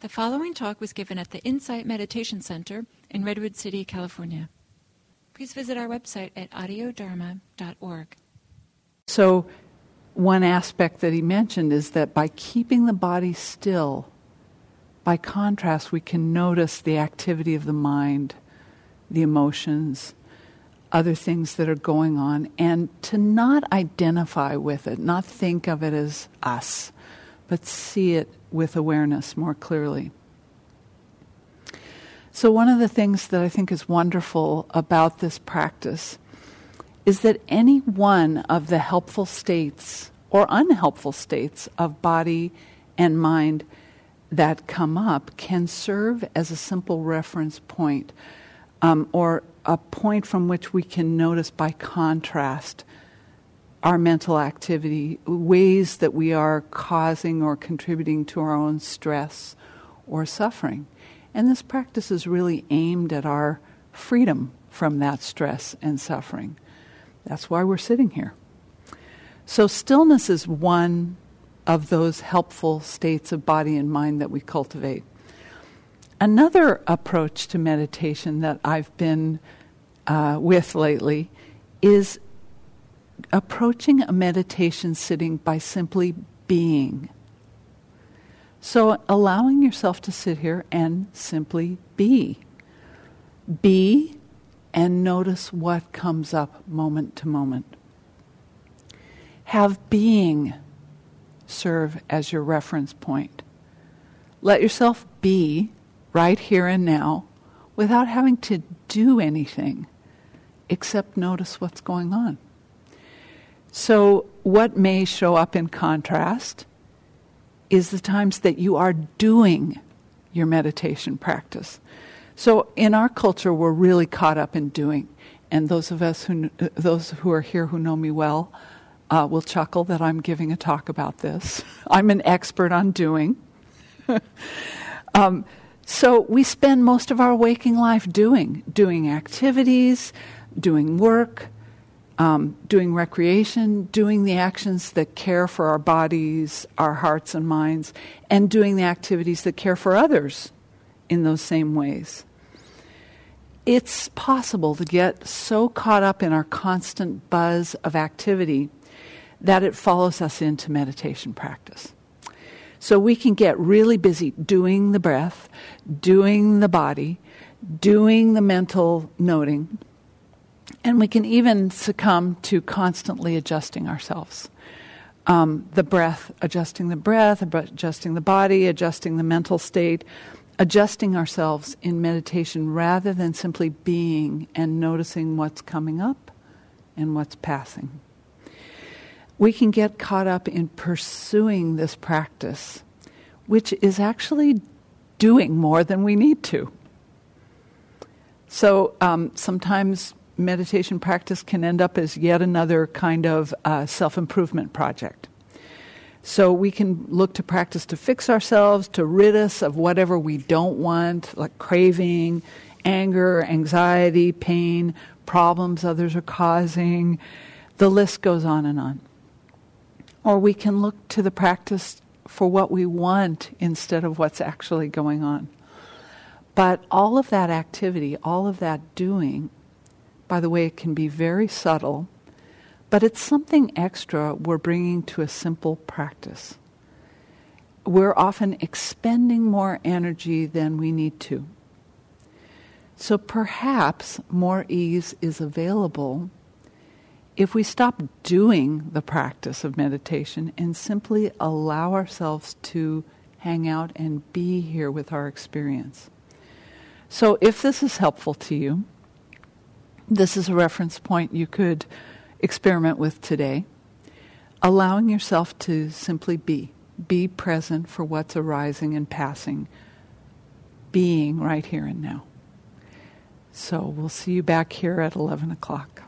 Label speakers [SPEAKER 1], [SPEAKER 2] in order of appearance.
[SPEAKER 1] The following talk was given at the Insight Meditation Center in Redwood City, California. Please visit our website at audiodharma.org.
[SPEAKER 2] So, one aspect that he mentioned is that by keeping the body still, by contrast, we can notice the activity of the mind, the emotions, other things that are going on, and to not identify with it, not think of it as us, but see it with awareness more clearly. So, one of the things that I think is wonderful about this practice is that any one of the helpful states or unhelpful states of body and mind that come up can serve as a simple reference point, um, or a point from which we can notice by contrast our mental activity, ways that we are causing or contributing to our own stress or suffering. And this practice is really aimed at our freedom from that stress and suffering. That's why we're sitting here. So, stillness is one of those helpful states of body and mind that we cultivate. Another approach to meditation that I've been uh, with lately is approaching a meditation sitting by simply being. So, allowing yourself to sit here and simply be. Be and notice what comes up moment to moment. Have being serve as your reference point. Let yourself be right here and now without having to do anything except notice what's going on. So, what may show up in contrast is the times that you are doing your meditation practice. So, in our culture, we're really caught up in doing. And those of us who, those who are here who know me well, uh, will chuckle that I'm giving a talk about this. I'm an expert on doing. um, so we spend most of our waking life doing, doing activities, doing work, um, doing recreation, doing the actions that care for our bodies, our hearts, and minds, and doing the activities that care for others in those same ways. It's possible to get so caught up in our constant buzz of activity that it follows us into meditation practice. So we can get really busy doing the breath, doing the body, doing the mental noting and we can even succumb to constantly adjusting ourselves. Um, the breath, adjusting the breath, adjusting the body, adjusting the mental state, adjusting ourselves in meditation rather than simply being and noticing what's coming up and what's passing. We can get caught up in pursuing this practice, which is actually doing more than we need to. So um, sometimes meditation practice can end up as yet another kind of uh, self improvement project. So we can look to practice to fix ourselves, to rid us of whatever we don't want, like craving, anger, anxiety, pain, problems others are causing. The list goes on and on. Or we can look to the practice for what we want instead of what's actually going on. But all of that activity, all of that doing, by the way, it can be very subtle, but it's something extra we're bringing to a simple practice. We're often expending more energy than we need to. So perhaps more ease is available if we stop doing the practice of meditation and simply allow ourselves to hang out and be here with our experience. So if this is helpful to you, this is a reference point you could experiment with today. Allowing yourself to simply be, be present for what's arising and passing, being right here and now. So we'll see you back here at 11 o'clock.